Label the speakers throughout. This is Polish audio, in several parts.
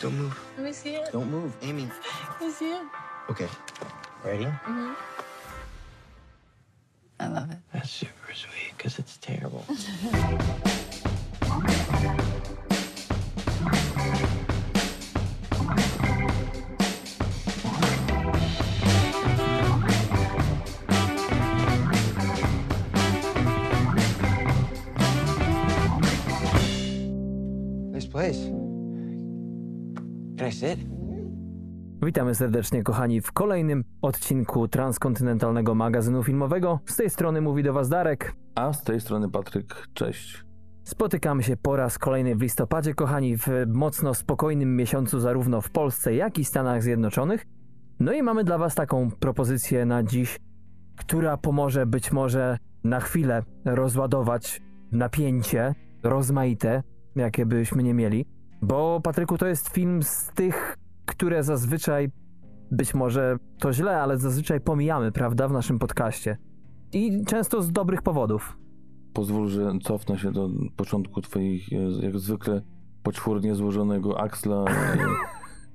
Speaker 1: Don't move.
Speaker 2: Let me see it.
Speaker 1: Don't move. Amy.
Speaker 2: Let me see it.
Speaker 1: Okay. Ready? Mhm.
Speaker 2: I love it.
Speaker 1: That's super sweet because it's terrible. nice place.
Speaker 3: Witamy serdecznie, kochani, w kolejnym odcinku transkontynentalnego magazynu filmowego. Z tej strony mówi do Was Darek.
Speaker 4: A z tej strony Patryk, cześć.
Speaker 3: Spotykamy się po raz kolejny w listopadzie, kochani, w mocno spokojnym miesiącu zarówno w Polsce, jak i Stanach Zjednoczonych. No i mamy dla Was taką propozycję na dziś, która pomoże być może na chwilę rozładować napięcie rozmaite, jakie byśmy nie mieli. Bo, Patryku, to jest film z tych, które zazwyczaj, być może to źle, ale zazwyczaj pomijamy, prawda, w naszym podcaście. I często z dobrych powodów.
Speaker 4: Pozwól, że cofnę się do początku twoich, e, jak zwykle, poczwórnie złożonego aksla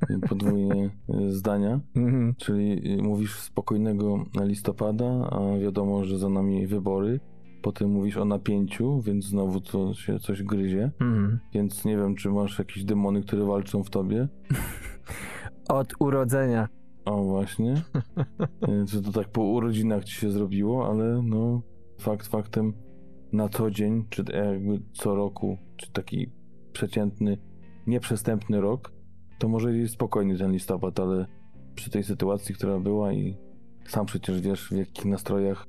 Speaker 4: e, podwójnie e, zdania.
Speaker 3: Mhm.
Speaker 4: Czyli mówisz spokojnego listopada, a wiadomo, że za nami wybory. Potem mówisz o napięciu, więc znowu to się coś gryzie.
Speaker 3: Mhm.
Speaker 4: Więc nie wiem, czy masz jakieś demony, które walczą w tobie.
Speaker 3: Od urodzenia.
Speaker 4: O, właśnie. Czy to tak po urodzinach ci się zrobiło, ale no, fakt faktem na co dzień, czy jakby co roku, czy taki przeciętny, nieprzestępny rok, to może jest spokojny ten listopad, ale przy tej sytuacji, która była i sam przecież wiesz, w jakich nastrojach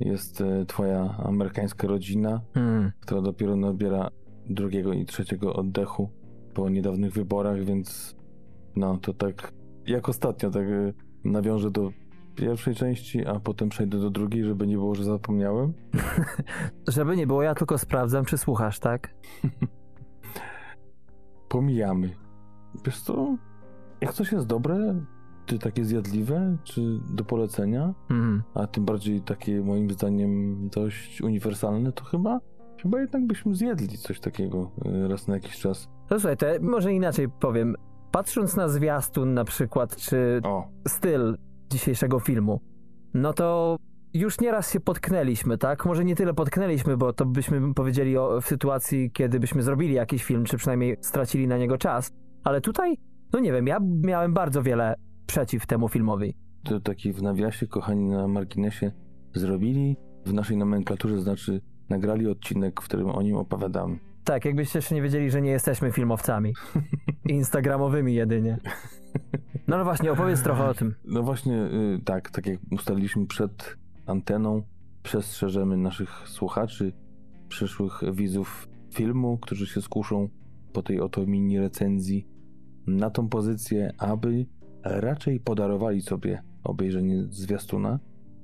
Speaker 4: jest e, twoja amerykańska rodzina,
Speaker 3: Mhm.
Speaker 4: która dopiero nabiera drugiego i trzeciego oddechu po niedawnych wyborach, więc no to tak jak ostatnio, tak e, nawiążę do pierwszej części, a potem przejdę do drugiej, żeby nie było, że zapomniałem.
Speaker 3: Żeby nie było, ja tylko sprawdzam, czy słuchasz, tak?
Speaker 4: Pomijamy. Wiesz co, jak coś jest dobre, takie zjadliwe, czy do polecenia,
Speaker 3: Mhm.
Speaker 4: a tym bardziej takie moim zdaniem dość uniwersalne, to chyba chyba jednak byśmy zjedli coś takiego e, raz na jakiś czas.
Speaker 3: To słuchaj, to może inaczej powiem. Patrząc na zwiastun na przykład, czy
Speaker 4: O,
Speaker 3: styl dzisiejszego filmu, no to już nieraz się potknęliśmy, tak? Może nie tyle potknęliśmy, bo to byśmy powiedzieli o, w sytuacji, kiedy byśmy zrobili jakiś film, czy przynajmniej stracili na niego czas. Ale tutaj, no nie wiem, ja miałem bardzo wiele przeciw temu filmowi.
Speaker 4: to taki w nawiasie, kochani, na marginesie zrobili w naszej nomenklaturze, znaczy nagrali odcinek, w którym o nim opowiadamy.
Speaker 3: Tak, jakbyście jeszcze nie wiedzieli, że nie jesteśmy filmowcami. Instagramowymi jedynie. No ale właśnie, opowiedz trochę o tym.
Speaker 4: No właśnie, y, tak, tak jak ustaliliśmy przed anteną, przestrzeżemy naszych słuchaczy, przyszłych widzów filmu, którzy się skuszą po tej oto mini recenzji na tą pozycję, aby raczej podarowali sobie obejrzenie zwiastuna,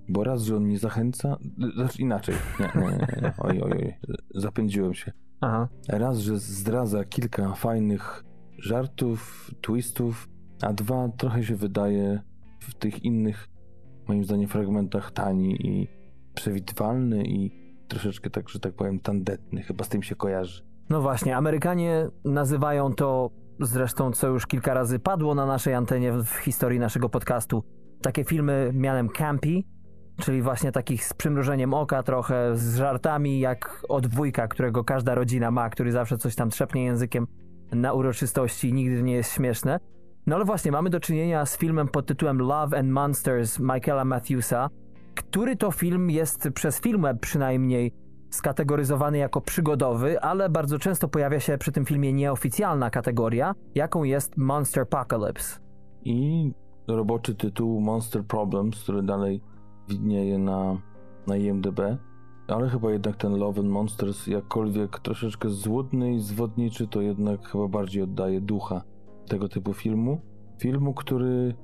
Speaker 4: bo raz, że on nie zachęca, znaczy inaczej, nie, nie, nie. Oj, oj, oj, zapędziłem się.
Speaker 3: Aha.
Speaker 4: Raz, że zdradza kilka fajnych żartów, twistów, a dwa, trochę się wydaje w tych innych, moim zdaniem, fragmentach tani i przewidywalny i troszeczkę tak, że tak powiem, tandetny. Chyba z tym się kojarzy.
Speaker 3: No właśnie, Amerykanie nazywają to, zresztą co już kilka razy padło na naszej antenie w historii naszego podcastu, takie filmy mianem campy, czyli właśnie takich z przymrużeniem oka trochę, z żartami jak od wujka, którego każda rodzina ma, który zawsze coś tam trzepnie językiem na uroczystości i nigdy nie jest śmieszne. No ale właśnie, mamy do czynienia z filmem pod tytułem Love and Monsters Michaela Matthewsa, który to film jest przez filmę przynajmniej skategoryzowany jako przygodowy, ale bardzo często pojawia się przy tym filmie nieoficjalna kategoria, jaką jest Monster Apocalypse.
Speaker 4: I roboczy tytuł Monster Problems, który dalej widnieje na, na IMDb. Ale chyba jednak ten Love and Monsters, jakkolwiek troszeczkę złudny i zwodniczy, to jednak chyba bardziej oddaje ducha tego typu filmu. Filmu, który.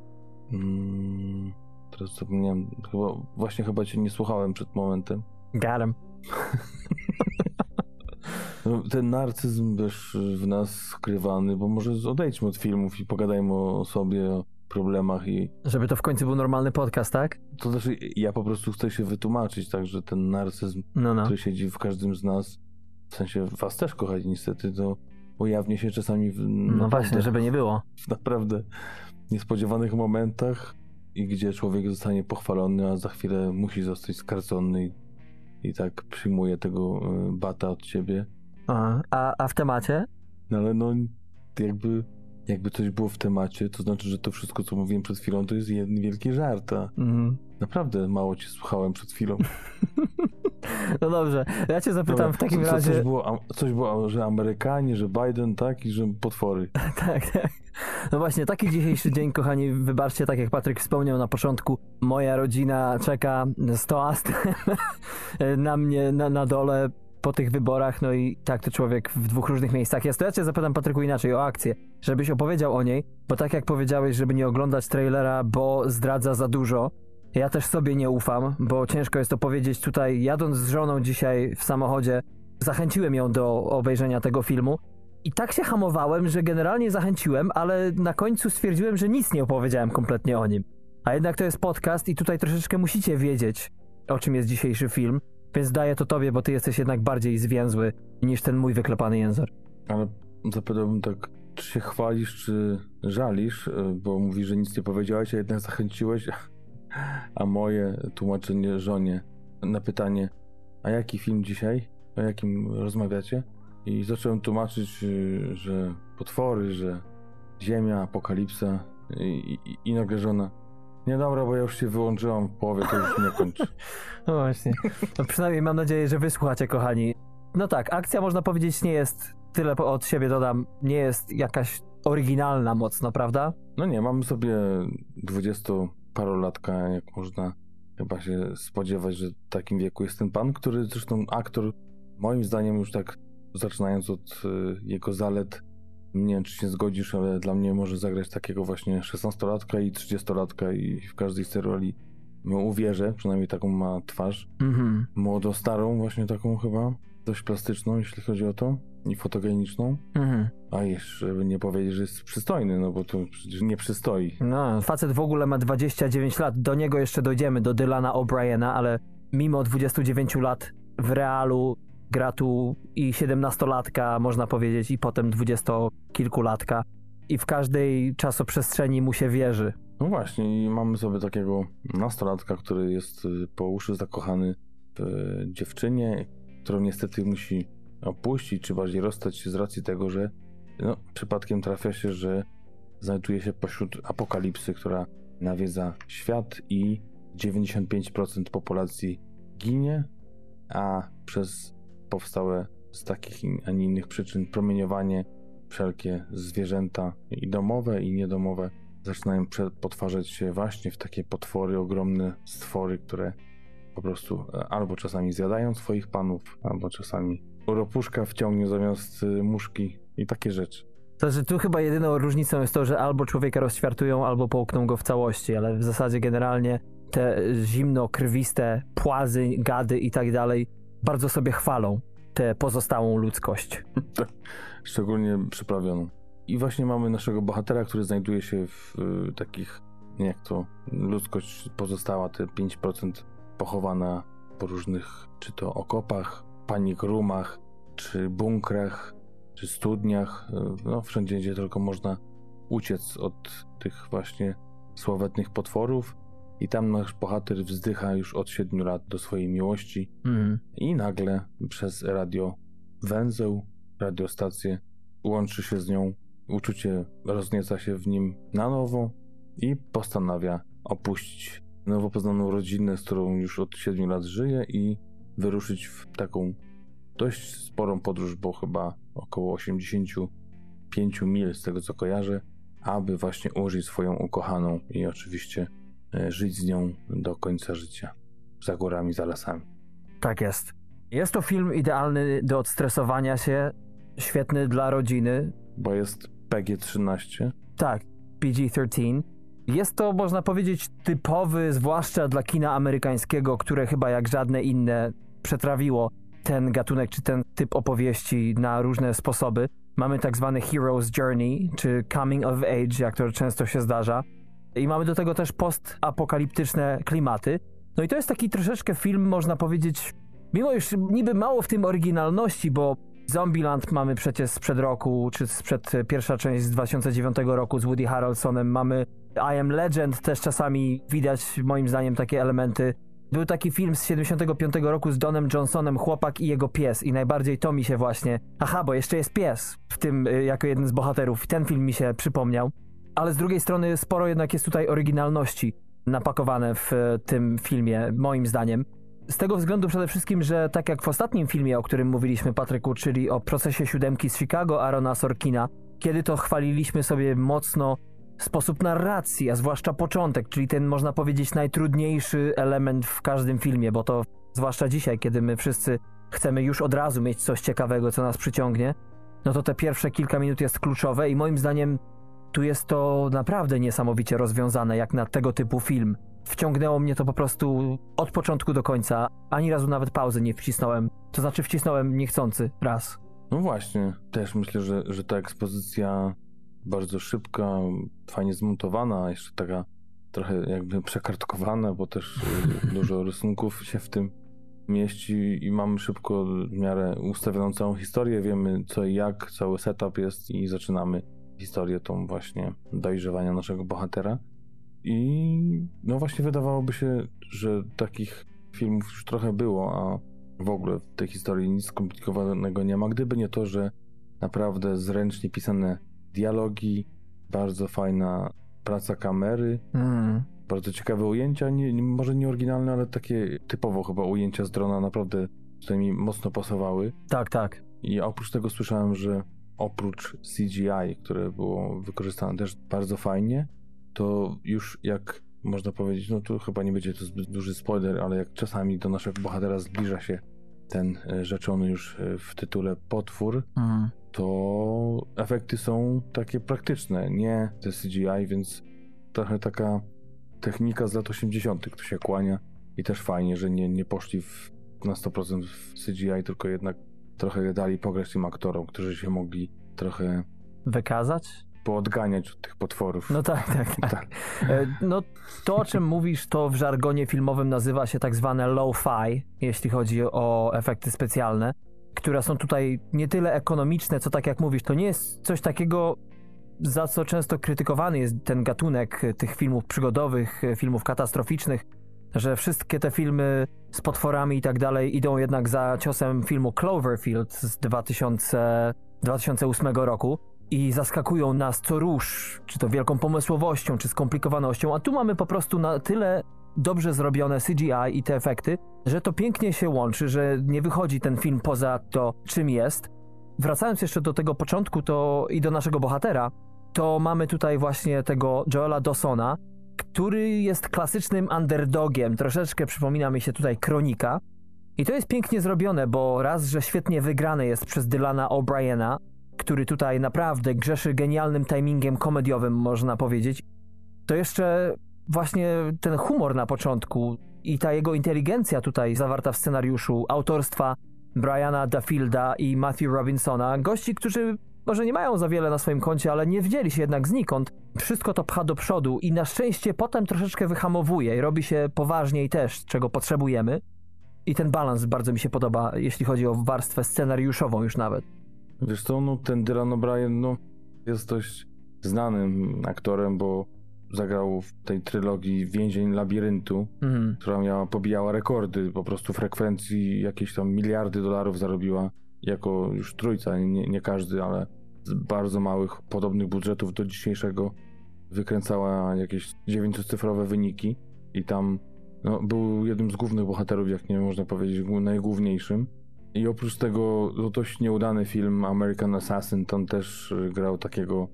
Speaker 4: Mm, teraz zapomniałem, chyba, właśnie chyba cię nie słuchałem przed momentem.
Speaker 3: Got him.
Speaker 4: No, ten narcyzm też w nas skrywany, bo może odejdźmy od filmów i pogadajmy o sobie, o problemach i
Speaker 3: Żeby to w końcu był normalny podcast, tak?
Speaker 4: to znaczy ja po prostu chcę się wytłumaczyć, tak, że ten narcyzm,
Speaker 3: No, no.
Speaker 4: który siedzi w każdym z nas, w sensie was też kochać niestety, to ujawnia się czasami w,
Speaker 3: No właśnie, żeby nie było.
Speaker 4: w naprawdę niespodziewanych momentach i gdzie człowiek zostanie pochwalony, a za chwilę musi zostać skarcony i, tak przyjmuje tego y, bata od ciebie.
Speaker 3: A, a, a w temacie?
Speaker 4: No ale no jakby, jakby coś było w temacie, to znaczy, że to wszystko, co mówiłem przed chwilą, to jest jeden wielki żart,
Speaker 3: Mhm.
Speaker 4: naprawdę mało cię słuchałem przed chwilą.
Speaker 3: No dobrze, ja cię zapytam
Speaker 4: Dobra,
Speaker 3: w takim
Speaker 4: co,
Speaker 3: razie...
Speaker 4: Coś było, coś było, że Amerykanie, że Biden, tak, i że potwory.
Speaker 3: Tak, tak. No właśnie, taki dzisiejszy dzień, kochani, wybaczcie, tak jak Patryk wspomniał na początku, moja rodzina czeka z toastem na mnie na, na dole po tych wyborach, no i tak to człowiek w dwóch różnych miejscach jest. To ja cię zapytam, Patryku, inaczej o akcję, żebyś opowiedział o niej, bo tak jak powiedziałeś, żeby nie oglądać trailera, bo zdradza za dużo, ja też sobie nie ufam, bo ciężko jest to powiedzieć tutaj, jadąc z żoną dzisiaj w samochodzie, zachęciłem ją do obejrzenia tego filmu, i tak się hamowałem, że generalnie zachęciłem, ale na końcu stwierdziłem, że nic nie opowiedziałem kompletnie o nim. A jednak to jest podcast i tutaj troszeczkę musicie wiedzieć, o czym jest dzisiejszy film, więc daję to tobie, bo ty jesteś jednak bardziej zwięzły niż ten mój wyklepany język.
Speaker 4: Ale zapytałbym tak, czy się chwalisz, czy żalisz, y, bo mówisz, że nic nie powiedziałeś, a jednak zachęciłeś, a moje tłumaczenie żonie na pytanie, a jaki film dzisiaj, o jakim rozmawiacie? I zacząłem tłumaczyć, y, że potwory, że ziemia, apokalipsa i, i, i nagle żona, nie dobra, bo ja już się wyłączyłam w połowie, to już nie kończy.
Speaker 3: No właśnie. No przynajmniej mam nadzieję, że wysłuchacie, kochani. No tak, akcja można powiedzieć nie jest, tyle od siebie dodam, nie jest jakaś oryginalna mocno, prawda?
Speaker 4: No nie, mamy sobie dwudziestoparolatka, jak można chyba się spodziewać, że w takim wieku jest ten pan, który zresztą aktor, moim zdaniem już tak zaczynając od y, jego zalet, nie wiem czy się zgodzisz, ale dla mnie może zagrać takiego właśnie 16-latka i 30-latka i w każdej z tej roli uwierzę, przynajmniej taką ma twarz.
Speaker 3: Mhm.
Speaker 4: Młodo-starą właśnie taką chyba, dość plastyczną jeśli chodzi o to i fotogeniczną.
Speaker 3: Mhm.
Speaker 4: A jeszcze nie powiedzieć, że jest przystojny, no bo to przecież nie przystoi.
Speaker 3: No, facet w ogóle ma 29 lat. Do niego jeszcze dojdziemy, do Dylana O'Briena, ale mimo 29 lat w realu gra tu i 17-latka, można powiedzieć, i potem 20-kilkulatka. I w każdej czasoprzestrzeni mu się wierzy.
Speaker 4: No właśnie, i mamy sobie takiego nastolatka, który jest y, po uszy zakochany w y, dziewczynie, którą niestety musi opuścić, czy bardziej rozstać się z racji tego, że no, przypadkiem trafia się, że znajduje się pośród apokalipsy, która nawiedza świat i 95% populacji ginie, a przez powstałe z takich, a nie innych przyczyn promieniowanie wszelkie zwierzęta i domowe i niedomowe zaczynają potwarzać się właśnie w takie potwory, ogromne stwory, które po prostu e, albo czasami zjadają swoich panów, albo czasami ropuszka wciągnie zamiast y, muszki i takie rzeczy.
Speaker 3: Że tu chyba jedyną różnicą jest to, że albo człowieka rozćwiartują, albo połkną go w całości, ale w zasadzie generalnie te zimno-krwiste płazy, gady i tak dalej bardzo sobie chwalą tę pozostałą ludzkość.
Speaker 4: Szczególnie przyprawioną. I właśnie mamy naszego bohatera, który znajduje się w y, takich, jak to ludzkość pozostała, te 5% pochowana po różnych, czy to okopach, panik rumach, czy bunkrach, czy studniach, y, no wszędzie, gdzie tylko można uciec od tych właśnie sławetnych potworów. I tam nasz bohater wzdycha już od 7 lat do swojej miłości,
Speaker 3: Mhm.
Speaker 4: i nagle przez radio węzeł, radiostację łączy się z nią, uczucie roznieca się w nim na nowo i postanawia opuścić nowo poznaną rodzinę, z którą już od 7 lat żyje i wyruszyć w taką dość sporą podróż, bo chyba około 85 mil z tego co kojarzę, aby właśnie użyć swoją ukochaną i oczywiście żyć z nią do końca życia. Za górami, za lasami.
Speaker 3: Tak jest. Jest to film idealny do odstresowania się, świetny dla rodziny.
Speaker 4: bo jest PG-13.
Speaker 3: Tak, PG-13. Jest to, można powiedzieć, typowy, zwłaszcza dla kina amerykańskiego, które chyba jak żadne inne przetrawiło ten gatunek czy ten typ opowieści na różne sposoby. Mamy tak zwany Hero's Journey, czy Coming of Age, jak to często się zdarza. I mamy do tego też postapokaliptyczne klimaty. No i to jest taki troszeczkę film, można powiedzieć, mimo już niby mało w tym oryginalności, bo Zombieland mamy przecież sprzed roku, czy sprzed e, pierwsza część z 2009 roku z Woody Harrelsonem. Mamy I Am Legend, też czasami widać moim zdaniem takie elementy. Był taki film z 75 roku z Donem Johnsonem, Chłopak i jego pies i najbardziej to mi się właśnie... Aha, bo jeszcze jest pies w tym y, jako jeden z bohaterów. Ten film mi się przypomniał. Ale z drugiej strony sporo jednak jest tutaj oryginalności napakowane w y, tym filmie, moim zdaniem. Z tego względu przede wszystkim, że tak jak w ostatnim filmie, o którym mówiliśmy, Patryku, czyli o procesie siódemki z Chicago Arona Sorkina, kiedy to chwaliliśmy sobie mocno sposób narracji, a zwłaszcza początek, czyli ten, można powiedzieć, najtrudniejszy element w każdym filmie, bo to zwłaszcza dzisiaj, kiedy my wszyscy chcemy już od razu mieć coś ciekawego, co nas przyciągnie, no to te pierwsze kilka minut jest kluczowe i moim zdaniem tu jest to naprawdę niesamowicie rozwiązane, jak na tego typu film. Wciągnęło mnie to po prostu od początku do końca. Ani razu nawet pauzy nie wcisnąłem. To znaczy wcisnąłem niechcący raz.
Speaker 4: No właśnie, też myślę, że, że ta ekspozycja bardzo szybka, fajnie zmontowana, jeszcze taka trochę jakby przekartkowana, bo też y, dużo rysunków się w tym mieści i mamy szybko w miarę ustawioną całą historię, wiemy co i jak, cały setup jest i zaczynamy historię tą właśnie dojrzewania naszego bohatera. I no właśnie wydawałoby się, że takich filmów już trochę było, a w ogóle w tej historii nic skomplikowanego nie ma, gdyby nie to, że naprawdę zręcznie pisane dialogi, bardzo fajna praca kamery,
Speaker 3: Mm.
Speaker 4: bardzo ciekawe ujęcia, nie, może nie oryginalne, ale takie typowo chyba ujęcia z drona naprawdę tutaj mi mocno pasowały.
Speaker 3: Tak, tak.
Speaker 4: I oprócz tego słyszałem, że oprócz CGI, które było wykorzystane też bardzo fajnie, to już jak można powiedzieć, no tu chyba nie będzie to zbyt duży spoiler, ale jak czasami do naszego bohatera zbliża się ten e, rzeczony już e, w tytule potwór,
Speaker 3: Mm.
Speaker 4: to efekty są takie praktyczne, nie te CGI, więc trochę taka technika z lat 80. tu się kłania i też fajnie, że nie, nie poszli w, na 100% w CGI, tylko jednak trochę dali pograć tym aktorom, którzy się mogli trochę
Speaker 3: Wykazać?
Speaker 4: poodganiać od tych potworów.
Speaker 3: No tak, tak, tak.
Speaker 4: Tak.
Speaker 3: E, No to, o czym mówisz, to w żargonie filmowym nazywa się tak zwane low-fi, jeśli chodzi o efekty specjalne, które są tutaj nie tyle ekonomiczne, co tak jak mówisz, to nie jest coś takiego, za co często krytykowany jest ten gatunek tych filmów przygodowych, filmów katastroficznych, że wszystkie te filmy z potworami i tak dalej idą jednak za ciosem filmu Cloverfield z 2000, 2008 roku i zaskakują nas co róż, czy to wielką pomysłowością, czy skomplikowanością, a tu mamy po prostu na tyle dobrze zrobione CGI i te efekty, że to pięknie się łączy, że nie wychodzi ten film poza to, czym jest. Wracając jeszcze do tego początku to i do naszego bohatera, to mamy tutaj właśnie tego Joela Dawsona, który jest klasycznym underdogiem, troszeczkę przypomina mi się tutaj Kronika. I to jest pięknie zrobione, bo raz, że świetnie wygrane jest przez Dylana O'Briena, który tutaj naprawdę grzeszy genialnym timingiem komediowym, można powiedzieć, to jeszcze właśnie ten humor na początku i ta jego inteligencja tutaj zawarta w scenariuszu autorstwa Briana Duffielda i Matthew Robinsona, gości, którzy może nie mają za wiele na swoim koncie, ale nie wzięli się jednak znikąd. Wszystko to pcha do przodu i na szczęście potem troszeczkę wyhamowuje i robi się poważniej też, czego potrzebujemy. I ten balans bardzo mi się podoba, jeśli chodzi o warstwę scenariuszową już nawet.
Speaker 4: Wiesz co, no ten Dylan O'Brien, no jest dość znanym aktorem, bo zagrał w tej trylogii Więzień Labiryntu,
Speaker 3: Mhm.
Speaker 4: która miała, pobijała rekordy po prostu frekwencji, jakieś tam miliardy dolarów zarobiła jako już trójca, nie, nie każdy, ale z bardzo małych, podobnych budżetów do dzisiejszego wykręcała jakieś dziewięciocyfrowe wyniki i tam no, był jednym z głównych bohaterów, jak nie można powiedzieć, głó- najgłówniejszym. I oprócz tego no, dość nieudany film American Assassin, tam też y, grał takiego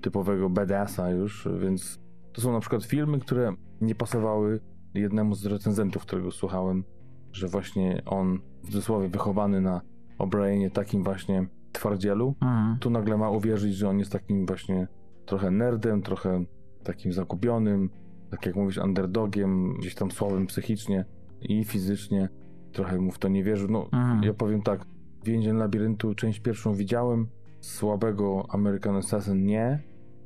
Speaker 4: typowego badassa już, więc to są na przykład filmy, które nie pasowały jednemu z recenzentów, którego słuchałem, że właśnie on, w cudzysłowie, wychowany na O'Brienie takim właśnie twardzielu,
Speaker 3: Mhm.
Speaker 4: tu nagle ma uwierzyć, że on jest takim właśnie trochę nerdem, trochę takim zakupionym, tak jak mówisz, underdogiem, gdzieś tam słabym psychicznie i fizycznie. Trochę mu w to nie wierzył. No,
Speaker 3: Mhm.
Speaker 4: ja powiem tak, Więzień Labiryntu, część pierwszą widziałem, słabego American Assassin nie,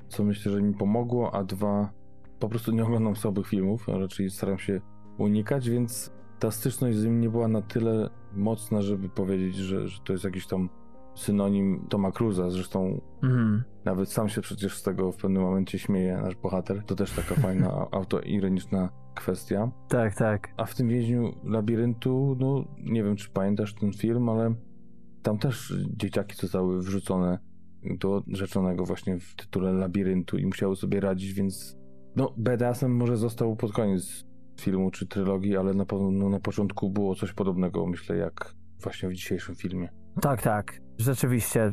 Speaker 4: co myślę, że mi pomogło, a dwa, po prostu nie oglądam słabych filmów, a raczej staram się unikać, więc ta styczność z nim nie była na tyle mocna, żeby powiedzieć, że, że to jest jakiś tam synonim Toma Cruza, zresztą
Speaker 3: Mhm.
Speaker 4: nawet sam się przecież z tego w pewnym momencie śmieje, nasz bohater. To też taka fajna, autoironiczna kwestia.
Speaker 3: Tak, tak.
Speaker 4: A w tym więźniu labiryntu, no nie wiem, czy pamiętasz ten film, ale tam też dzieciaki zostały wrzucone do rzeczonego właśnie w tytule labiryntu i musiały sobie radzić, więc no badassem może został pod koniec filmu czy trylogii, ale na pewno no, na początku było coś podobnego, myślę, jak właśnie w dzisiejszym filmie.
Speaker 3: Tak, tak. Rzeczywiście.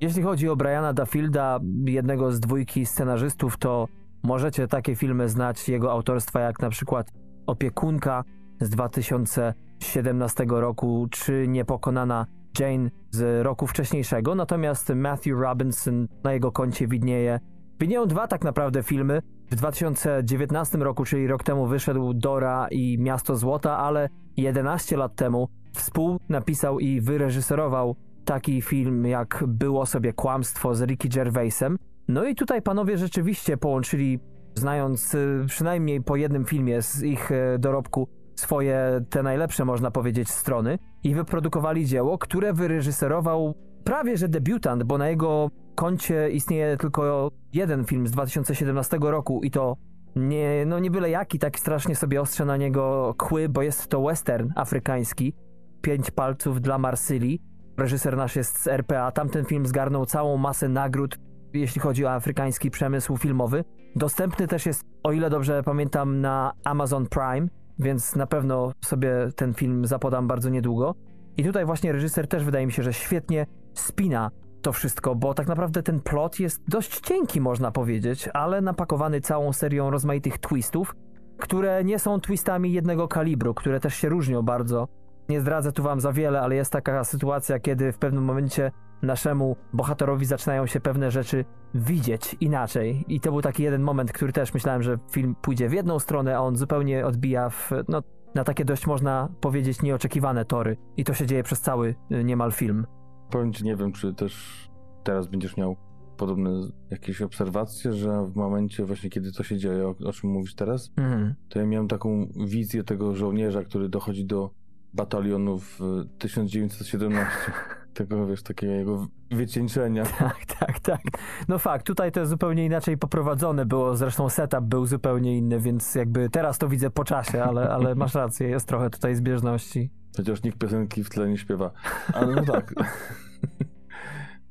Speaker 3: Jeśli chodzi o Briana Duffielda, jednego z dwójki scenarzystów, to możecie takie filmy znać jego autorstwa, jak na przykład Opiekunka z 2017 roku, czy Niepokonana Jane z roku wcześniejszego. Natomiast Matthew Robinson na jego koncie widnieje. Widnieją dwa tak naprawdę filmy. W 2019 roku, czyli rok temu, wyszedł Dora i Miasto Złota, ale 11 lat temu współnapisał i wyreżyserował taki film jak Było sobie kłamstwo z Ricky Gervaisem. No i tutaj panowie rzeczywiście połączyli, znając y, przynajmniej po jednym filmie z ich y, dorobku, swoje te najlepsze, można powiedzieć, strony i wyprodukowali dzieło, które wyreżyserował prawie że debiutant, bo na jego koncie istnieje tylko jeden film z 2017 roku i to nie, no nie byle jaki, tak strasznie sobie ostrze na niego kły, bo jest to western afrykański. Pięć palców dla Marsylii. Reżyser nasz jest z RPA. Tamten film zgarnął całą masę nagród, jeśli chodzi o afrykański przemysł filmowy. Dostępny też jest, o ile dobrze pamiętam, na Amazon Prime, więc na pewno sobie ten film zapodam bardzo niedługo. I tutaj właśnie reżyser też wydaje mi się, że świetnie spina to wszystko, bo tak naprawdę ten plot jest dość cienki, można powiedzieć, ale napakowany całą serią rozmaitych twistów, które nie są twistami jednego kalibru, które też się różnią bardzo. Nie zdradzę tu wam za wiele, ale jest taka sytuacja, kiedy w pewnym momencie naszemu bohaterowi zaczynają się pewne rzeczy widzieć inaczej. I to był taki jeden moment, który też myślałem, że film pójdzie w jedną stronę, a on zupełnie odbija w, no, na takie dość, można powiedzieć, nieoczekiwane tory. I to się dzieje przez cały y, niemal film.
Speaker 4: Powiem ci, nie wiem, czy też teraz będziesz miał podobne jakieś obserwacje, że w momencie właśnie, kiedy to się dzieje, o, o czym mówisz teraz,
Speaker 3: Mhm.
Speaker 4: to ja miałem taką wizję tego żołnierza, który dochodzi do batalionu w 1917. tego, wiesz, takiego jego wycieńczenia.
Speaker 3: Tak, tak, tak. No fakt, tutaj to jest zupełnie inaczej poprowadzone było, zresztą setup był zupełnie inny, więc jakby teraz to widzę po czasie, ale, ale masz rację, jest trochę tutaj zbieżności.
Speaker 4: Chociaż nikt piosenki w tle nie śpiewa. Ale no tak.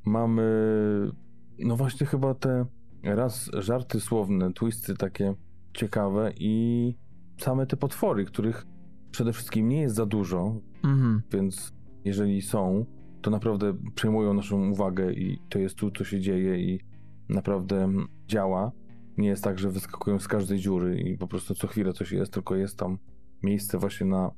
Speaker 4: Mamy, no właśnie chyba te raz żarty słowne, twisty takie ciekawe i same te potwory, których przede wszystkim nie jest za dużo,
Speaker 3: Mhm.
Speaker 4: więc jeżeli są, to naprawdę przejmują naszą uwagę i to jest tu, co się dzieje i naprawdę działa. Nie jest tak, że wyskakują z każdej dziury i po prostu co chwilę coś jest, tylko jest tam miejsce właśnie na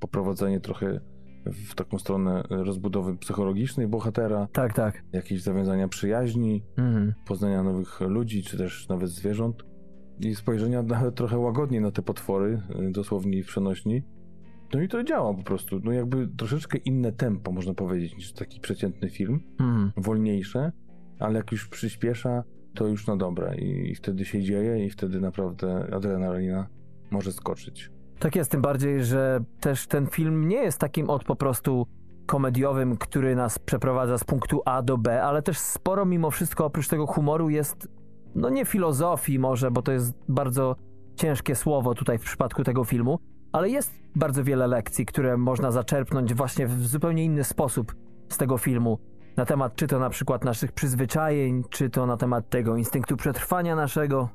Speaker 4: poprowadzenie trochę w taką stronę rozbudowy psychologicznej bohatera,
Speaker 3: Tak, tak.
Speaker 4: jakieś zawiązania przyjaźni,
Speaker 3: Mhm.
Speaker 4: poznania nowych ludzi, czy też nawet zwierząt i spojrzenia nawet trochę łagodniej na te potwory, y, dosłownie i w przenośni. No i to działa po prostu. No jakby troszeczkę inne tempo, można powiedzieć, niż taki przeciętny film.
Speaker 3: Mhm.
Speaker 4: Wolniejsze, ale jak już przyspiesza, to już na dobre i, i wtedy się dzieje i wtedy naprawdę adrenalina może skoczyć.
Speaker 3: Tak jest, tym bardziej, że też ten film nie jest takim od po prostu komediowym, który nas przeprowadza z punktu A do B, ale też sporo mimo wszystko oprócz tego humoru jest, no nie filozofii może, bo to jest bardzo ciężkie słowo tutaj w przypadku tego filmu, ale jest bardzo wiele lekcji, które można zaczerpnąć właśnie w zupełnie inny sposób z tego filmu. Na temat czy to na przykład naszych przyzwyczajeń, czy to na temat tego instynktu przetrwania naszego,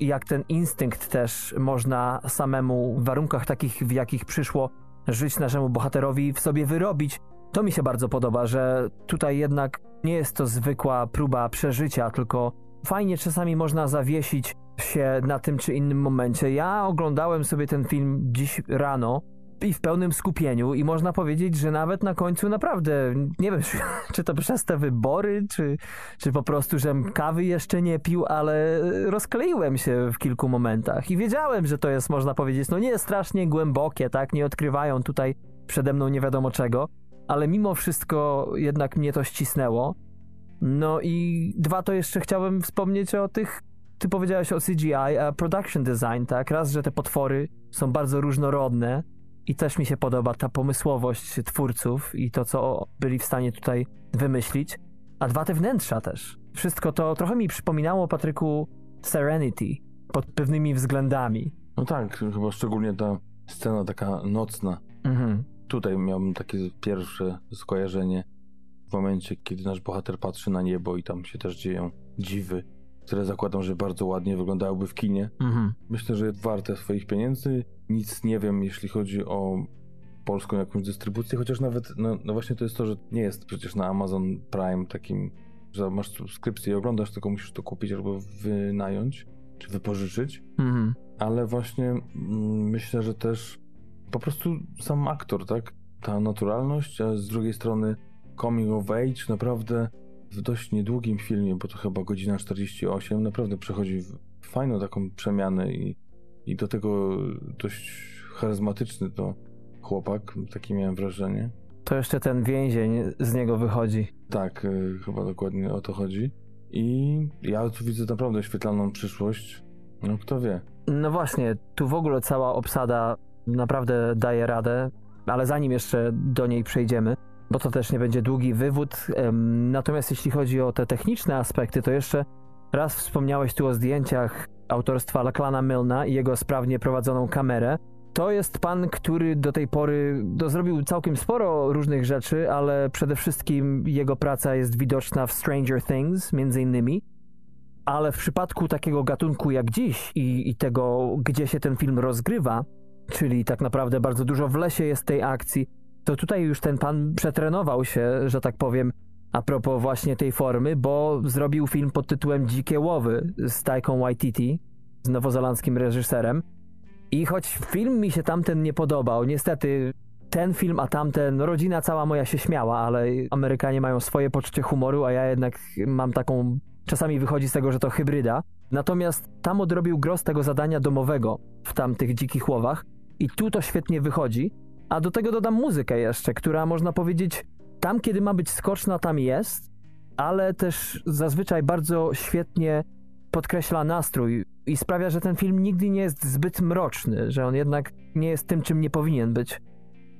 Speaker 3: i jak ten instynkt też można samemu w warunkach takich, w jakich przyszło żyć naszemu bohaterowi, w sobie wyrobić. To mi się bardzo podoba, że tutaj jednak nie jest to zwykła próba przeżycia, tylko fajnie czasami można zawiesić się na tym czy innym momencie. Ja oglądałem sobie ten film dziś rano i w pełnym skupieniu i można powiedzieć, że nawet na końcu naprawdę, nie wiem, czy, to przez te wybory, czy, czy po prostu, żem kawy jeszcze nie pił, ale rozkleiłem się w kilku momentach i wiedziałem, że to jest, można powiedzieć, no nie strasznie głębokie, tak, nie odkrywają tutaj przede mną nie wiadomo czego, ale mimo wszystko jednak mnie to ścisnęło. No i dwa to jeszcze chciałem wspomnieć o tych, ty powiedziałeś o CGI, a production design, tak, raz, że te potwory są bardzo różnorodne, i też mi się podoba ta pomysłowość twórców i to, co byli w stanie tutaj wymyślić. A dwa te wnętrza też. Wszystko to trochę mi przypominało, Patryku, Serenity pod pewnymi względami.
Speaker 4: No tak, chyba szczególnie ta scena taka nocna.
Speaker 3: Mhm.
Speaker 4: Tutaj miałbym takie pierwsze skojarzenie w momencie, kiedy nasz bohater patrzy na niebo i tam się też dzieją dziwy, które zakładam, że bardzo ładnie wyglądałyby w kinie.
Speaker 3: Mhm.
Speaker 4: Myślę, że warte swoich pieniędzy. Nic nie wiem, jeśli chodzi o polską jakąś dystrybucję, chociaż nawet, no, no właśnie to jest to, że nie jest przecież na Amazon Prime takim, że masz subskrypcję i oglądasz, tylko musisz to kupić albo wynająć, czy wypożyczyć.
Speaker 3: Mhm.
Speaker 4: Ale właśnie mm, myślę, że też po prostu sam aktor, tak? Ta naturalność, a z drugiej strony coming of age naprawdę w dość niedługim filmie, bo to chyba godzina 48, naprawdę przechodzi fajną taką przemianę i, i do tego dość charyzmatyczny to chłopak, takie miałem wrażenie.
Speaker 3: To jeszcze ten więzień z niego wychodzi.
Speaker 4: Tak, y, chyba dokładnie o to chodzi. I ja tu widzę naprawdę świetlaną przyszłość. No kto wie.
Speaker 3: No właśnie, tu w ogóle cała obsada naprawdę daje radę, ale zanim jeszcze do niej przejdziemy, bo to też nie będzie długi wywód. Natomiast jeśli chodzi o te techniczne aspekty, to jeszcze raz wspomniałeś tu o zdjęciach autorstwa Laclana Milna i jego sprawnie prowadzoną kamerę. To jest pan, który do tej pory no, zrobił całkiem sporo różnych rzeczy, ale przede wszystkim jego praca jest widoczna w Stranger Things, między innymi. Ale w przypadku takiego gatunku jak dziś i, i tego, gdzie się ten film rozgrywa, czyli tak naprawdę bardzo dużo w lesie jest tej akcji, to tutaj już ten pan przetrenował się, że tak powiem, a propos właśnie tej formy, bo zrobił film pod tytułem Dzikie Łowy z Taiką Waititi, z nowozelandzkim reżyserem. I choć film mi się tamten nie podobał, niestety ten film, a tamten, no rodzina cała moja się śmiała, ale Amerykanie mają swoje poczucie humoru, a ja jednak mam taką, czasami wychodzi z tego, że to hybryda. Natomiast tam odrobił gros tego zadania domowego w tamtych dzikich łowach i tu to świetnie wychodzi. A do tego dodam muzykę jeszcze, która można powiedzieć, tam kiedy ma być skoczna, tam jest, ale też zazwyczaj bardzo świetnie podkreśla nastrój i sprawia, że ten film nigdy nie jest zbyt mroczny, że on jednak nie jest tym, czym nie powinien być.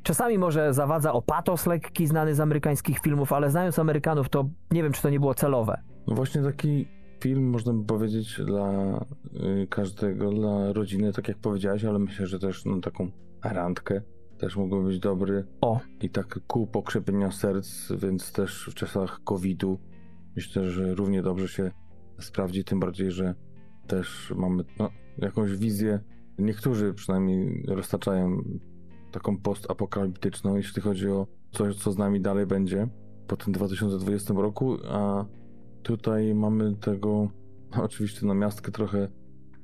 Speaker 3: Czasami może zawadza o patos lekki znany z amerykańskich filmów, ale znając Amerykanów, to nie wiem, czy to nie było celowe.
Speaker 4: No właśnie taki film, można by powiedzieć, dla y, każdego, dla rodziny, tak jak powiedziałeś, ale myślę, że też no, taką randkę też mógłby być dobry.
Speaker 3: O.
Speaker 4: I tak ku pokrzepienia serc, więc też w czasach COVID-u myślę, że równie dobrze się sprawdzi, tym bardziej, że też mamy no, jakąś wizję. Niektórzy przynajmniej roztaczają taką postapokaliptyczną, jeśli chodzi o coś, co z nami dalej będzie po tym 2020 roku, a tutaj mamy tego no, oczywiście na miastkę trochę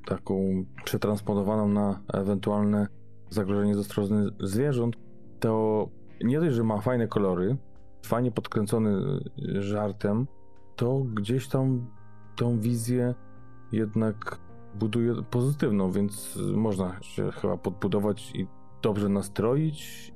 Speaker 4: taką przetransponowaną na ewentualne zagrożenie ze strony zwierząt, to nie dość, że ma fajne kolory, fajnie podkręcony żartem, to gdzieś tam tą wizję jednak buduje pozytywną, więc można się chyba podbudować i dobrze nastroić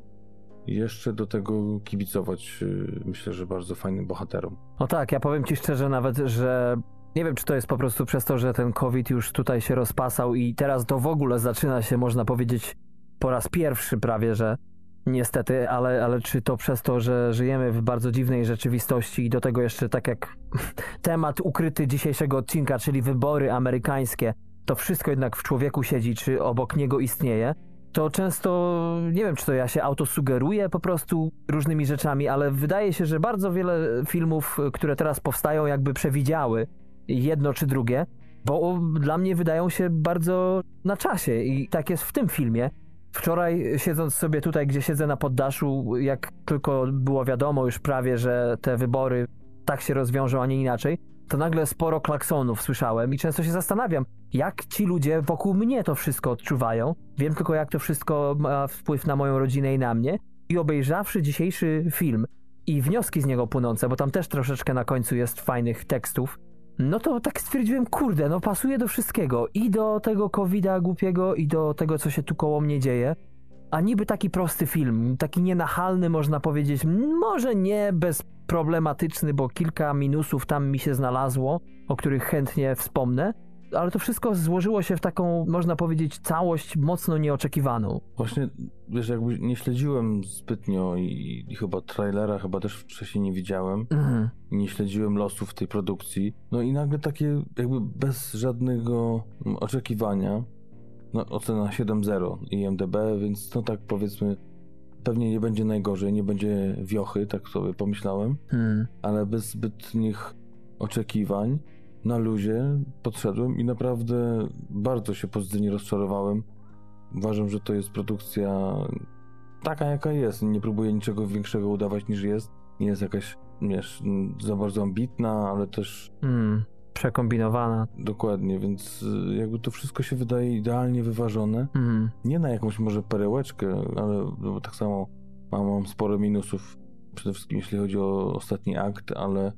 Speaker 4: jeszcze do tego kibicować, yy, myślę, że bardzo fajnym bohaterom.
Speaker 3: No tak, ja powiem ci szczerze nawet, że nie wiem, czy to jest po prostu przez to, że ten COVID już tutaj się rozpasał i teraz to w ogóle zaczyna się, można powiedzieć, po raz pierwszy prawie, że niestety, ale, ale czy to przez to, że żyjemy w bardzo dziwnej rzeczywistości i do tego jeszcze tak jak temat ukryty dzisiejszego odcinka, czyli wybory amerykańskie, to wszystko jednak w człowieku siedzi, czy obok niego istnieje, to często nie wiem, czy to ja się autosugeruję po prostu różnymi rzeczami, ale wydaje się, że bardzo wiele filmów, które teraz powstają, jakby przewidziały jedno czy drugie, bo dla mnie wydają się bardzo na czasie i tak jest w tym filmie. Wczoraj siedząc sobie tutaj, gdzie siedzę na poddaszu, jak tylko było wiadomo już prawie, że te wybory tak się rozwiążą, a nie inaczej, to nagle sporo klaksonów słyszałem i często się zastanawiam, jak ci ludzie wokół mnie to wszystko odczuwają. Wiem tylko, jak to wszystko ma wpływ na moją rodzinę i na mnie. I obejrzawszy dzisiejszy film i wnioski z niego płynące, bo tam też troszeczkę na końcu jest fajnych tekstów, no to tak stwierdziłem, kurde, no pasuje do wszystkiego. I do tego covida głupiego, i do tego, co się tu koło mnie dzieje. A niby taki prosty film, taki nienachalny, można powiedzieć, może nie bezproblematyczny, bo kilka minusów tam mi się znalazło, o których chętnie wspomnę, ale to wszystko złożyło się w taką, można powiedzieć, całość mocno nieoczekiwaną.
Speaker 4: Właśnie, wiesz, jakby nie śledziłem zbytnio i, i chyba trailera chyba też wcześniej nie widziałem.
Speaker 3: Mhm.
Speaker 4: Nie śledziłem losów tej produkcji. No i nagle takie jakby bez żadnego oczekiwania. No ocena 7.0 IMDB, więc no tak powiedzmy pewnie nie będzie najgorzej, nie będzie wiochy, tak sobie pomyślałem,
Speaker 3: Hmm.
Speaker 4: ale bez zbytnich oczekiwań na luzie podszedłem i naprawdę bardzo się pozytywnie rozczarowałem. Uważam, że to jest produkcja taka, jaka jest. Nie próbuję niczego większego udawać niż jest. Nie jest jakaś, wiesz, za bardzo ambitna, ale też
Speaker 3: Hmm. Przekombinowana.
Speaker 4: dokładnie, więc y, jakby to wszystko się wydaje idealnie wyważone.
Speaker 3: Hmm.
Speaker 4: Nie na jakąś może perełeczkę, ale tak samo mam, mam sporo minusów, przede wszystkim jeśli chodzi o ostatni akt, ale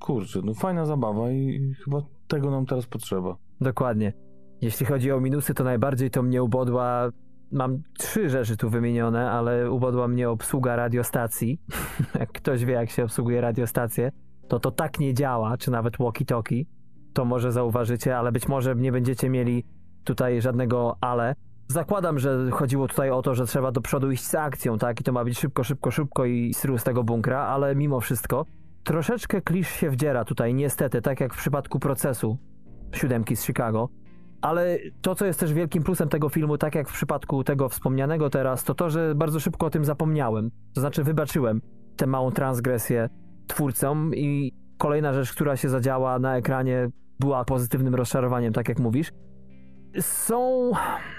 Speaker 4: kurczę, no fajna zabawa i chyba tego nam teraz potrzeba.
Speaker 3: Dokładnie. Jeśli chodzi o minusy, to najbardziej to mnie ubodła. Mam trzy rzeczy tu wymienione, ale ubodła mnie obsługa radiostacji. jak ktoś wie, jak się obsługuje radiostację, to to tak nie działa, czy nawet walkie-talkie. To może zauważycie, ale być może nie będziecie mieli tutaj żadnego ale. Zakładam, że chodziło tutaj o to, że trzeba do przodu iść z akcją, tak? I to ma być szybko, szybko, szybko i sru z tego bunkra, ale mimo wszystko troszeczkę klisz się wdziera tutaj, niestety, tak jak w przypadku procesu siódemki z Chicago. Ale to, co jest też wielkim plusem tego filmu, tak jak w przypadku tego wspomnianego teraz, to to, że bardzo szybko o tym zapomniałem. To znaczy, wybaczyłem tę małą transgresję twórcom i kolejna rzecz, która się zadziała na ekranie, była pozytywnym rozczarowaniem, tak jak mówisz. Są,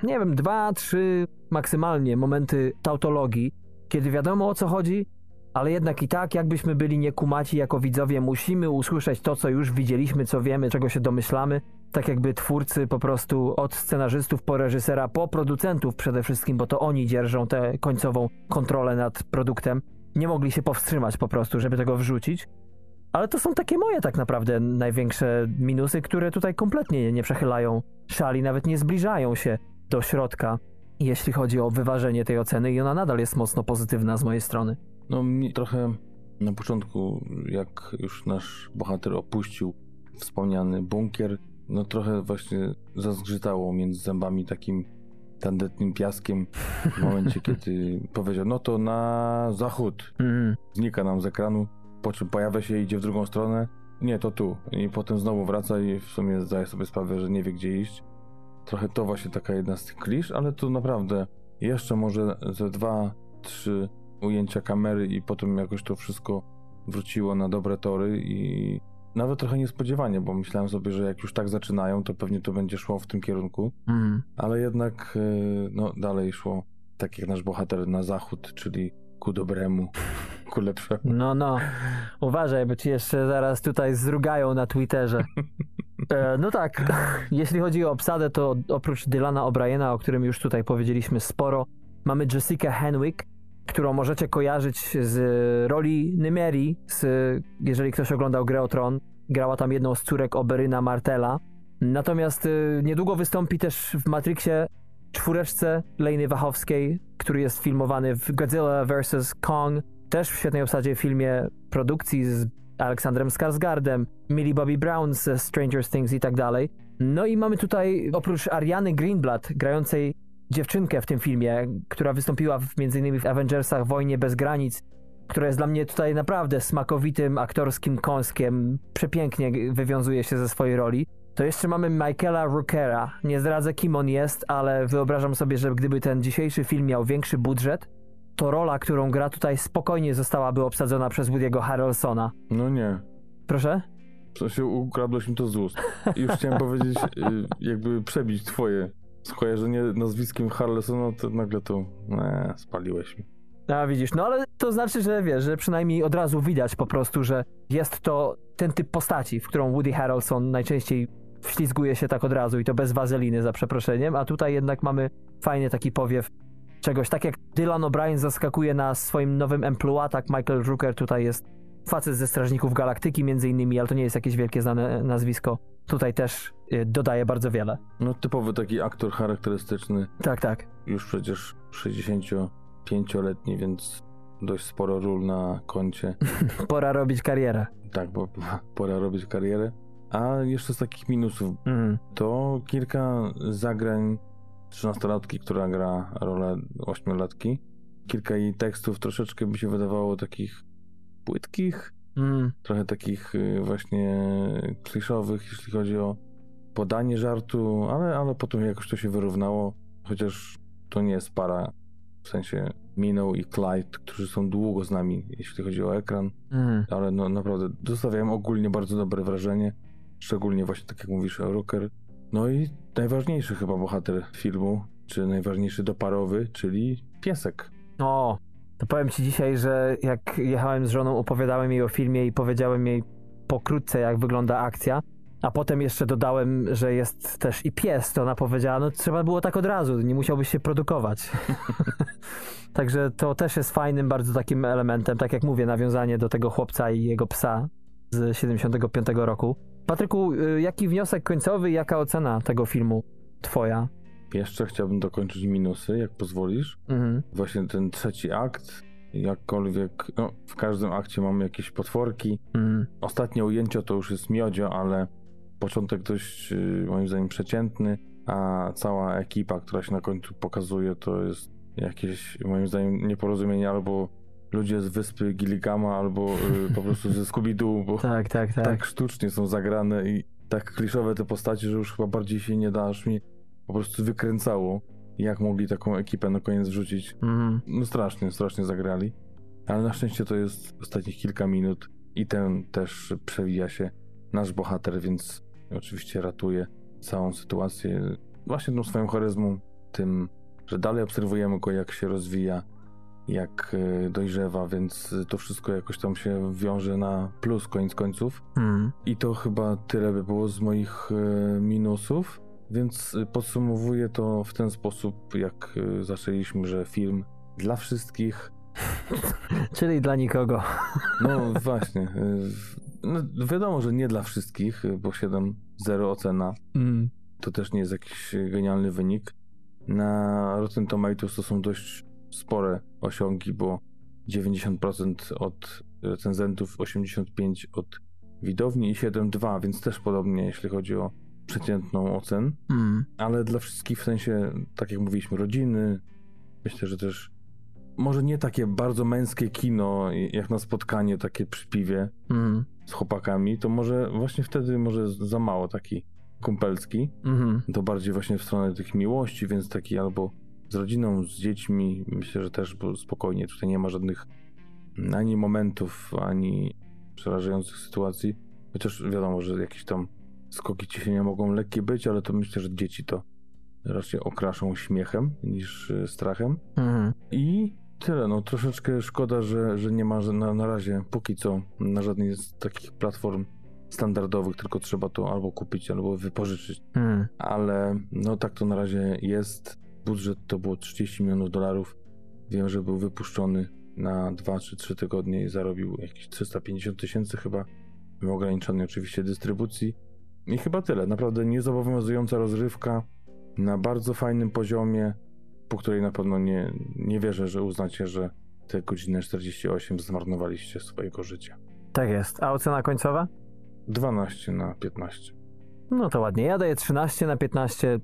Speaker 3: nie wiem, dwa, trzy maksymalnie momenty tautologii, kiedy wiadomo o co chodzi, ale jednak i tak, jakbyśmy byli niekumaci jako widzowie, musimy usłyszeć to, co już widzieliśmy, co wiemy, czego się domyślamy. Tak jakby twórcy po prostu od scenarzystów po reżysera, po producentów przede wszystkim, bo to oni dzierżą tę końcową kontrolę nad produktem, nie mogli się powstrzymać po prostu, żeby tego wrzucić. Ale to są takie moje tak naprawdę największe minusy, które tutaj kompletnie nie przechylają szali, nawet nie zbliżają się do środka, jeśli chodzi o wyważenie tej oceny i ona nadal jest mocno pozytywna z mojej strony.
Speaker 4: No mnie trochę na początku, jak już nasz bohater opuścił wspomniany bunkier, no trochę właśnie zazgrzytało między zębami takim tandetnym piaskiem w momencie, kiedy powiedział, no to na zachód.
Speaker 3: Mm.
Speaker 4: Znika nam z ekranu, po czym pojawia się i idzie w drugą stronę. Nie, to tu. I potem znowu wraca i w sumie zdaje sobie sprawę, że nie wie gdzie iść. Trochę to właśnie taka jedna z tych klisz, ale tu naprawdę jeszcze może ze dwa, trzy ujęcia kamery i potem jakoś to wszystko wróciło na dobre tory i nawet trochę niespodziewanie, bo myślałem sobie, że jak już tak zaczynają, to pewnie to będzie szło w tym kierunku,
Speaker 3: Mm.
Speaker 4: ale jednak e, no dalej szło tak jak nasz bohater na zachód, czyli ku dobremu, ku lepszemu.
Speaker 3: No, no. Uważaj, bo ci jeszcze zaraz tutaj zrugają na Twitterze. E, no tak, jeśli chodzi o obsadę, to oprócz Dylana O'Briena, o którym już tutaj powiedzieliśmy sporo, mamy Jessica Henwick, którą możecie kojarzyć z roli Nymerii, z, jeżeli ktoś oglądał Grę o Tron. Grała tam jedną z córek Oberyna Martela. Natomiast y, niedługo wystąpi też w Matrixie czwóreczce Lejny Wachowskiej, który jest filmowany w Godzilla vs. Kong, też w świetnej obsadzie filmie produkcji z Aleksandrem Skarsgardem, Millie Bobby Brown ze Stranger Things i tak dalej. No i mamy tutaj oprócz Ariany Greenblatt, grającej dziewczynkę w tym filmie, która wystąpiła w, między innymi w Avengersach Wojnie bez granic, która jest dla mnie tutaj naprawdę smakowitym aktorskim kąskiem, przepięknie wywiązuje się ze swojej roli. To jeszcze mamy Michaela Rookera. Nie zdradzę kim on jest, ale wyobrażam sobie, że gdyby ten dzisiejszy film miał większy budżet, to rola, którą gra tutaj spokojnie zostałaby obsadzona przez Woody'ego Harrelsona.
Speaker 4: No nie,
Speaker 3: Proszę?
Speaker 4: w sensie ukradłeś mi to z ust. Już chciałem powiedzieć, y, jakby przebić twoje skojarzenie nazwiskiem Harlesona, to nagle to, spaliłeś mi.
Speaker 3: A widzisz, no ale to znaczy, że wiesz, że przynajmniej od razu widać po prostu, że jest to ten typ postaci, w którą Woody Harrelson najczęściej wślizguje się tak od razu i to bez wazeliny za przeproszeniem, a tutaj jednak mamy fajny taki powiew czegoś. Tak jak Dylan O'Brien zaskakuje na swoim nowym emploi, tak Michael Rooker tutaj jest facet ze Strażników Galaktyki między innymi, ale to nie jest jakieś wielkie znane nazwisko. Tutaj też y, dodaje bardzo wiele.
Speaker 4: No typowy taki aktor charakterystyczny,
Speaker 3: Tak, tak.
Speaker 4: już przecież 65-letni, więc dość sporo ról na koncie.
Speaker 3: Pora robić karierę.
Speaker 4: Tak, bo pora robić karierę. A jeszcze z takich minusów,
Speaker 3: Mhm.
Speaker 4: to kilka zagrań 13-latki, która gra rolę 8-latki. Kilka jej tekstów troszeczkę mi się wydawało takich płytkich,
Speaker 3: Mhm.
Speaker 4: trochę takich y, właśnie kliszowych, jeśli chodzi o podanie żartu, ale, ale potem jakoś to się wyrównało, chociaż to nie jest para, w sensie Minął i Clyde, którzy są długo z nami, jeśli chodzi o ekran,
Speaker 3: Mhm.
Speaker 4: ale no naprawdę zostawiają ogólnie bardzo dobre wrażenie, szczególnie właśnie tak jak mówisz, Rocker. No i najważniejszy chyba bohater filmu, czy najważniejszy doparowy, czyli piesek.
Speaker 3: O, to powiem ci dzisiaj, że jak jechałem z żoną, opowiadałem jej o filmie i powiedziałem jej pokrótce, jak wygląda akcja, a potem jeszcze dodałem, że jest też i pies, to ona powiedziała, no trzeba było tak od razu, nie musiałbyś się produkować. Także to też jest fajnym bardzo takim elementem, tak jak mówię, nawiązanie do tego chłopca i jego psa z 75 roku. Patryku, y, jaki wniosek końcowy jaka ocena tego filmu twoja?
Speaker 4: Jeszcze chciałbym dokończyć minusy, jak pozwolisz.
Speaker 3: Mhm.
Speaker 4: Właśnie ten trzeci akt, jakkolwiek, no, w każdym akcie mamy jakieś potworki.
Speaker 3: Mhm.
Speaker 4: Ostatnie ujęcie to już jest miodzio, ale początek dość yy, moim zdaniem przeciętny, a cała ekipa, która się na końcu pokazuje, to jest jakieś moim zdaniem nieporozumienie albo ludzie z wyspy Gilligama, albo yy, po prostu ze Scooby-Doo, bo
Speaker 3: Tak, tak, tak.
Speaker 4: tak sztucznie są zagrane i tak kliszowe te postacie, że już chyba bardziej się nie da, aż mnie po prostu wykręcało, jak mogli taką ekipę na koniec wrzucić.
Speaker 3: Mhm.
Speaker 4: No strasznie, strasznie zagrali. Ale na szczęście to jest ostatnich kilka minut i ten też przewija się nasz bohater, więc oczywiście ratuje całą sytuację właśnie tą swoją charyzmą, tym, że dalej obserwujemy go, jak się rozwija, jak e, dojrzewa, więc to wszystko jakoś tam się wiąże na plus koniec końców.
Speaker 3: Mhm.
Speaker 4: I to chyba tyle by było z moich e, minusów. Więc e, podsumowuję to w ten sposób, jak e, zaczęliśmy, że film dla wszystkich.
Speaker 3: Czyli dla nikogo.
Speaker 4: No właśnie. w- No, wiadomo, że nie dla wszystkich, bo 7-0 ocena
Speaker 3: Mm.
Speaker 4: to też nie jest jakiś genialny wynik. Na Rotten Tomatoes to są dość spore osiągi, bo 90% od recenzentów, 85% od widowni i 7,2, więc też podobnie, jeśli chodzi o przeciętną ocen.
Speaker 3: Mm.
Speaker 4: Ale dla wszystkich, w sensie, tak jak mówiliśmy, rodziny, myślę, że też może nie takie bardzo męskie kino, jak na spotkanie takie przy piwie
Speaker 3: Mm.
Speaker 4: z chłopakami, to może właśnie wtedy może za mało taki kumpelski
Speaker 3: Mhm.
Speaker 4: to bardziej właśnie w stronę tych miłości, więc taki albo z rodziną, z dziećmi, myślę, że też bo spokojnie, tutaj nie ma żadnych ani momentów, ani przerażających sytuacji, chociaż wiadomo, że jakieś tam skoki ciśnienia mogą lekkie być, ale to myślę, że dzieci to raczej okraszą śmiechem niż y, strachem.
Speaker 3: Mhm.
Speaker 4: I tyle, no troszeczkę szkoda, że, że nie ma na, na razie, póki co, na żadnej z takich platform standardowych, tylko trzeba to albo kupić, albo wypożyczyć
Speaker 3: Mm.
Speaker 4: ale no tak to na razie jest. Budżet to było 30 milionów dolarów. Wiem, że był wypuszczony na 2 czy 3 tygodnie i zarobił jakieś 350 tysięcy chyba. W ograniczonej oczywiście dystrybucji. I chyba tyle. Naprawdę niezobowiązująca rozrywka na bardzo fajnym poziomie, po której na pewno nie, nie wierzę, że uznacie, że te godziny 48 zmarnowaliście swojego życia.
Speaker 3: Tak jest. A ocena końcowa?
Speaker 4: 12 na 15.
Speaker 3: No to ładnie. Ja daję 13 na 15.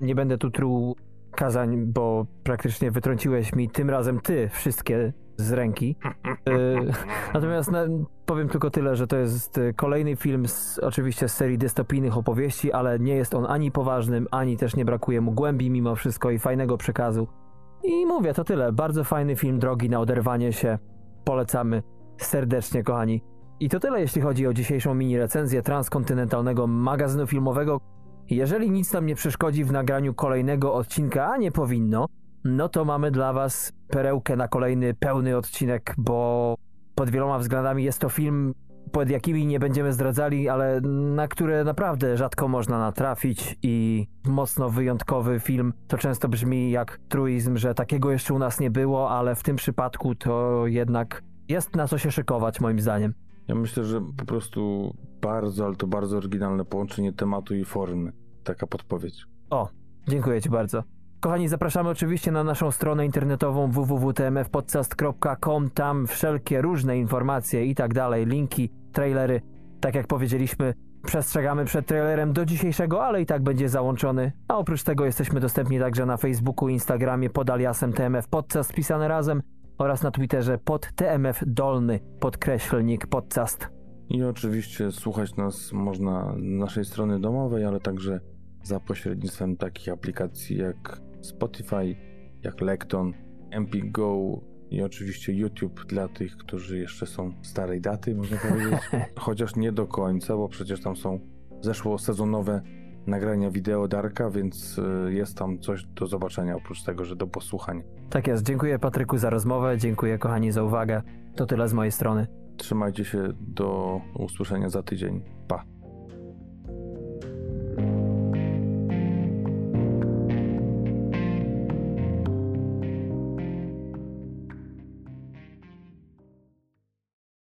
Speaker 3: Nie będę tu truł kazań, bo praktycznie wytrąciłeś mi tym razem ty wszystkie z ręki. Y, Natomiast na, powiem tylko tyle, że to jest y, kolejny film z, oczywiście z serii dystopijnych opowieści, ale nie jest on ani poważnym, ani też nie brakuje mu głębi mimo wszystko i fajnego przekazu. I mówię, to tyle. Bardzo fajny film, drogi na oderwanie się. Polecamy serdecznie, kochani. I to tyle, jeśli chodzi o dzisiejszą mini recenzję transkontynentalnego magazynu filmowego. Jeżeli nic nam nie przeszkodzi w nagraniu kolejnego odcinka, a nie powinno, no to mamy dla Was perełkę na kolejny pełny odcinek, bo pod wieloma względami jest to film, pod jakimi nie będziemy zdradzali, ale na które naprawdę rzadko można natrafić i mocno wyjątkowy film. To często brzmi jak truizm, że takiego jeszcze u nas nie było, ale w tym przypadku to jednak jest na co się szykować, moim zdaniem.
Speaker 4: Ja myślę, że po prostu bardzo, ale to bardzo oryginalne połączenie tematu i formy. Taka podpowiedź.
Speaker 3: O, dziękuję Ci bardzo. Kochani, zapraszamy oczywiście na naszą stronę internetową www.tmfpodcast.com. Tam wszelkie różne informacje i tak dalej, linki, trailery. Tak jak powiedzieliśmy, Przestrzegamy przed trailerem do dzisiejszego, ale i tak będzie załączony. A oprócz tego jesteśmy dostępni także na Facebooku Instagramie pod aliasem TMF Podcast pisane razem oraz na Twitterze pod TMF Dolny podkreślnik podcast.
Speaker 4: I oczywiście słuchać nas można na naszej strony domowej, ale także za pośrednictwem takich aplikacji jak Spotify, jak Lekton, MP Go i oczywiście YouTube dla tych, którzy jeszcze są starej daty, można powiedzieć. Chociaż nie do końca, bo przecież tam są zeszłosezonowe nagrania wideo Darka, więc y, jest tam coś do zobaczenia, oprócz tego, że do posłuchania.
Speaker 3: Tak jest. Dziękuję Patryku za rozmowę, dziękuję kochani za uwagę. To tyle z mojej strony.
Speaker 4: Trzymajcie się do usłyszenia za tydzień. Pa!